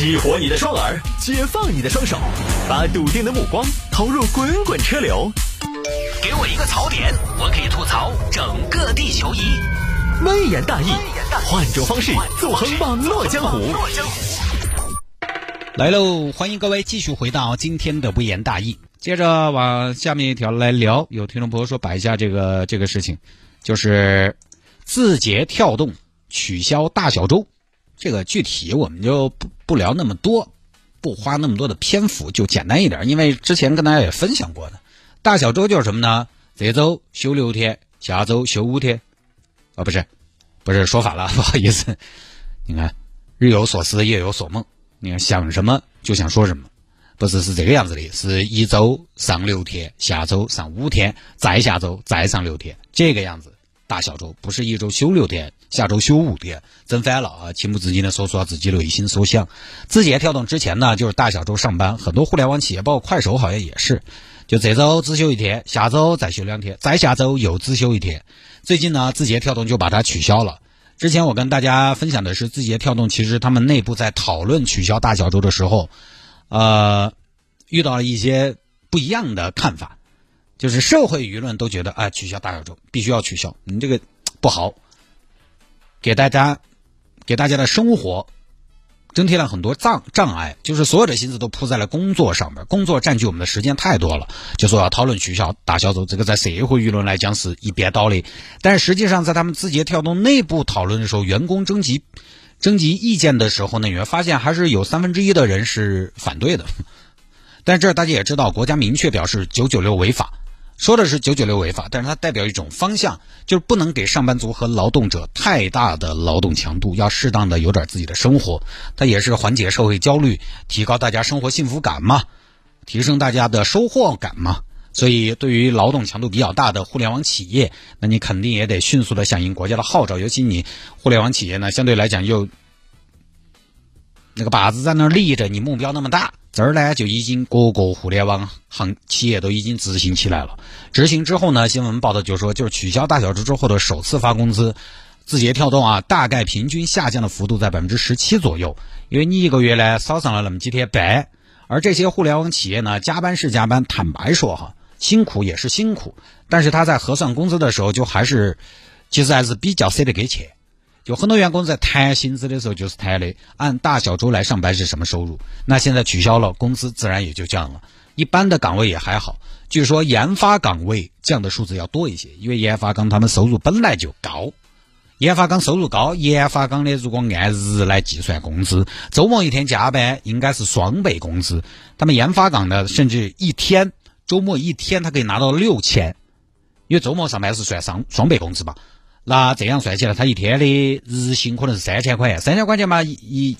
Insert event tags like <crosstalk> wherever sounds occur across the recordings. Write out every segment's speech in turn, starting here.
激活你的双耳，解放你的双手，把笃定的目光投入滚滚车流。给我一个槽点，我可以吐槽整个地球仪。微言大义，换种方式纵横网络江湖。来喽，欢迎各位继续回到今天的微言大义。接着往下面一条来聊，有听众朋友说摆一下这个这个事情，就是字节跳动取消大小周，这个具体我们就不不聊那么多，不花那么多的篇幅，就简单一点，因为之前跟大家也分享过的，大小周就是什么呢？这周休六天，下周休五天，啊不是，不是说反了，<laughs> 不好意思，你看日有所思，夜有所梦，你看想什么就想说什么。不是是这个样子的，是一周上六天，下周上五天，再下周再上六天，这个样子大小周不是一周休六天，下周休五天，真烦了啊！情不自禁的说出了自己内心所想。字节跳动之前呢，就是大小周上班，很多互联网企业，包括快手好像也是，就这周只休一天，下周再休两天，再下周又只休一天。最近呢，字节跳动就把它取消了。之前我跟大家分享的是，字节跳动其实他们内部在讨论取消大小周的时候。呃，遇到了一些不一样的看法，就是社会舆论都觉得，哎，取消大小周必须要取消，你这个不好，给大家给大家的生活增添了很多障障碍，就是所有的心思都扑在了工作上面，工作占据我们的时间太多了，就说要讨论取消大小周，这个在社会舆论来讲是一边倒的，但实际上在他们字节跳动内部讨论的时候，员工征集。征集意见的时候呢，你会发现还是有三分之一的人是反对的。<laughs> 但是这大家也知道，国家明确表示九九六违法，说的是九九六违法，但是它代表一种方向，就是不能给上班族和劳动者太大的劳动强度，要适当的有点自己的生活。它也是缓解社会焦虑，提高大家生活幸福感嘛，提升大家的收获感嘛。所以，对于劳动强度比较大的互联网企业，那你肯定也得迅速的响应国家的号召。尤其你互联网企业呢，相对来讲又那个靶子在那儿立着，你目标那么大，这儿呢就已经各个互联网行企业都已经执行起来了。执行之后呢，新闻报道就说，就是取消大小周之后的首次发工资，字节跳动啊，大概平均下降的幅度在百分之十七左右，因为你一个月呢少上了那么几天班，而这些互联网企业呢，加班是加班，坦白说哈。辛苦也是辛苦，但是他在核算工资的时候，就还是其实还是比较舍得给钱。有很多员工在谈薪资的时候，就是谈的按大小周来上班是什么收入。那现在取消了，工资自然也就降了。一般的岗位也还好，据说研发岗位降的数字要多一些，因为研发岗他们收入本来就高。研发岗收入高，研发岗的如果按日来计算工资，周末一天加班应该是双倍工资。他们研发岗的甚至一天。周末一天他可以拿到六千，因为周末上班是算双双倍工资嘛。那这样算起来，他一天的日薪可能是三千块钱，三千块钱嘛，一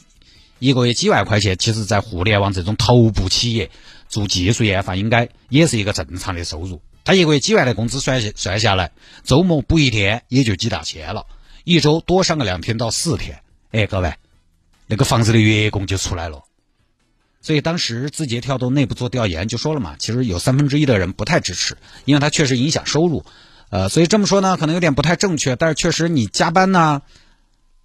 一个月几万块钱，其实在互联网这种头部企业做技术研发，应该也是一个正常的收入。他一个月几万的工资算算下来，周末补一天也就几大千了，一周多上个两天到四天，哎，各位，那个房子的月供就出来了。所以当时字节跳动内部做调研就说了嘛，其实有三分之一的人不太支持，因为它确实影响收入，呃，所以这么说呢，可能有点不太正确，但是确实你加班呢，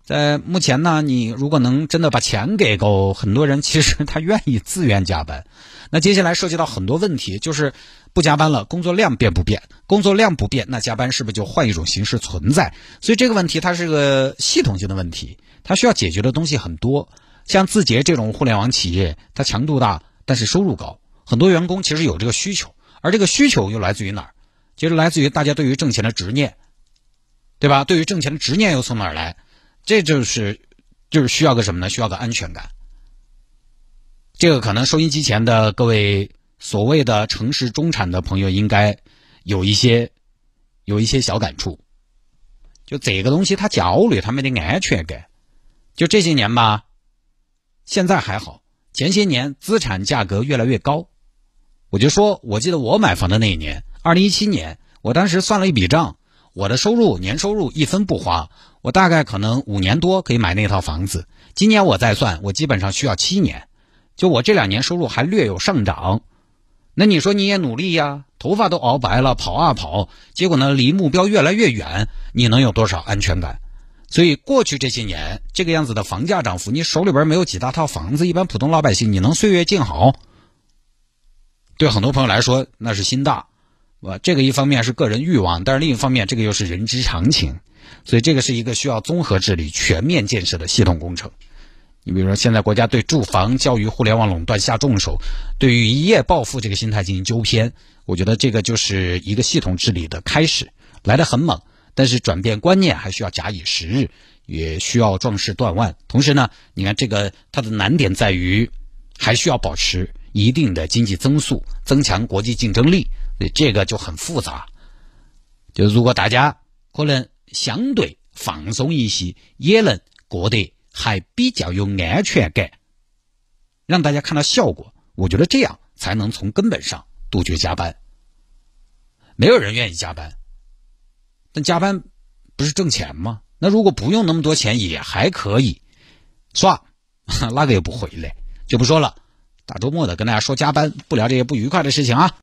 在目前呢，你如果能真的把钱给够，很多人其实他愿意自愿加班。那接下来涉及到很多问题，就是不加班了，工作量变不变？工作量不变，那加班是不是就换一种形式存在？所以这个问题它是个系统性的问题，它需要解决的东西很多。像字节这种互联网企业，它强度大，但是收入高，很多员工其实有这个需求，而这个需求又来自于哪儿？其实来自于大家对于挣钱的执念，对吧？对于挣钱的执念又从哪儿来？这就是就是需要个什么呢？需要个安全感。这个可能收音机前的各位所谓的城市中产的朋友应该有一些有一些小感触。就这个东西，他焦虑，他没得安全感。就这些年吧。现在还好，前些年资产价格越来越高，我就说，我记得我买房的那一年，二零一七年，我当时算了一笔账，我的收入年收入一分不花，我大概可能五年多可以买那套房子。今年我再算，我基本上需要七年，就我这两年收入还略有上涨，那你说你也努力呀，头发都熬白了，跑啊跑，结果呢离目标越来越远，你能有多少安全感？所以过去这些年这个样子的房价涨幅，你手里边没有几大套房子，一般普通老百姓你能岁月静好？对很多朋友来说那是心大，吧？这个一方面是个人欲望，但是另一方面这个又是人之常情，所以这个是一个需要综合治理、全面建设的系统工程。你比如说，现在国家对住房、教育、互联网垄断下重手，对于一夜暴富这个心态进行纠偏，我觉得这个就是一个系统治理的开始，来得很猛。但是转变观念还需要假以时日，也需要壮士断腕。同时呢，你看这个它的难点在于，还需要保持一定的经济增速，增强国际竞争力，这个就很复杂。就如果大家可能相对放松一些，也能过得还比较有安全感，让大家看到效果。我觉得这样才能从根本上杜绝加班。没有人愿意加班。但加班不是挣钱吗？那如果不用那么多钱也还可以，算哪 <laughs> 个也不回来，就不说了。大周末的跟大家说加班，不聊这些不愉快的事情啊。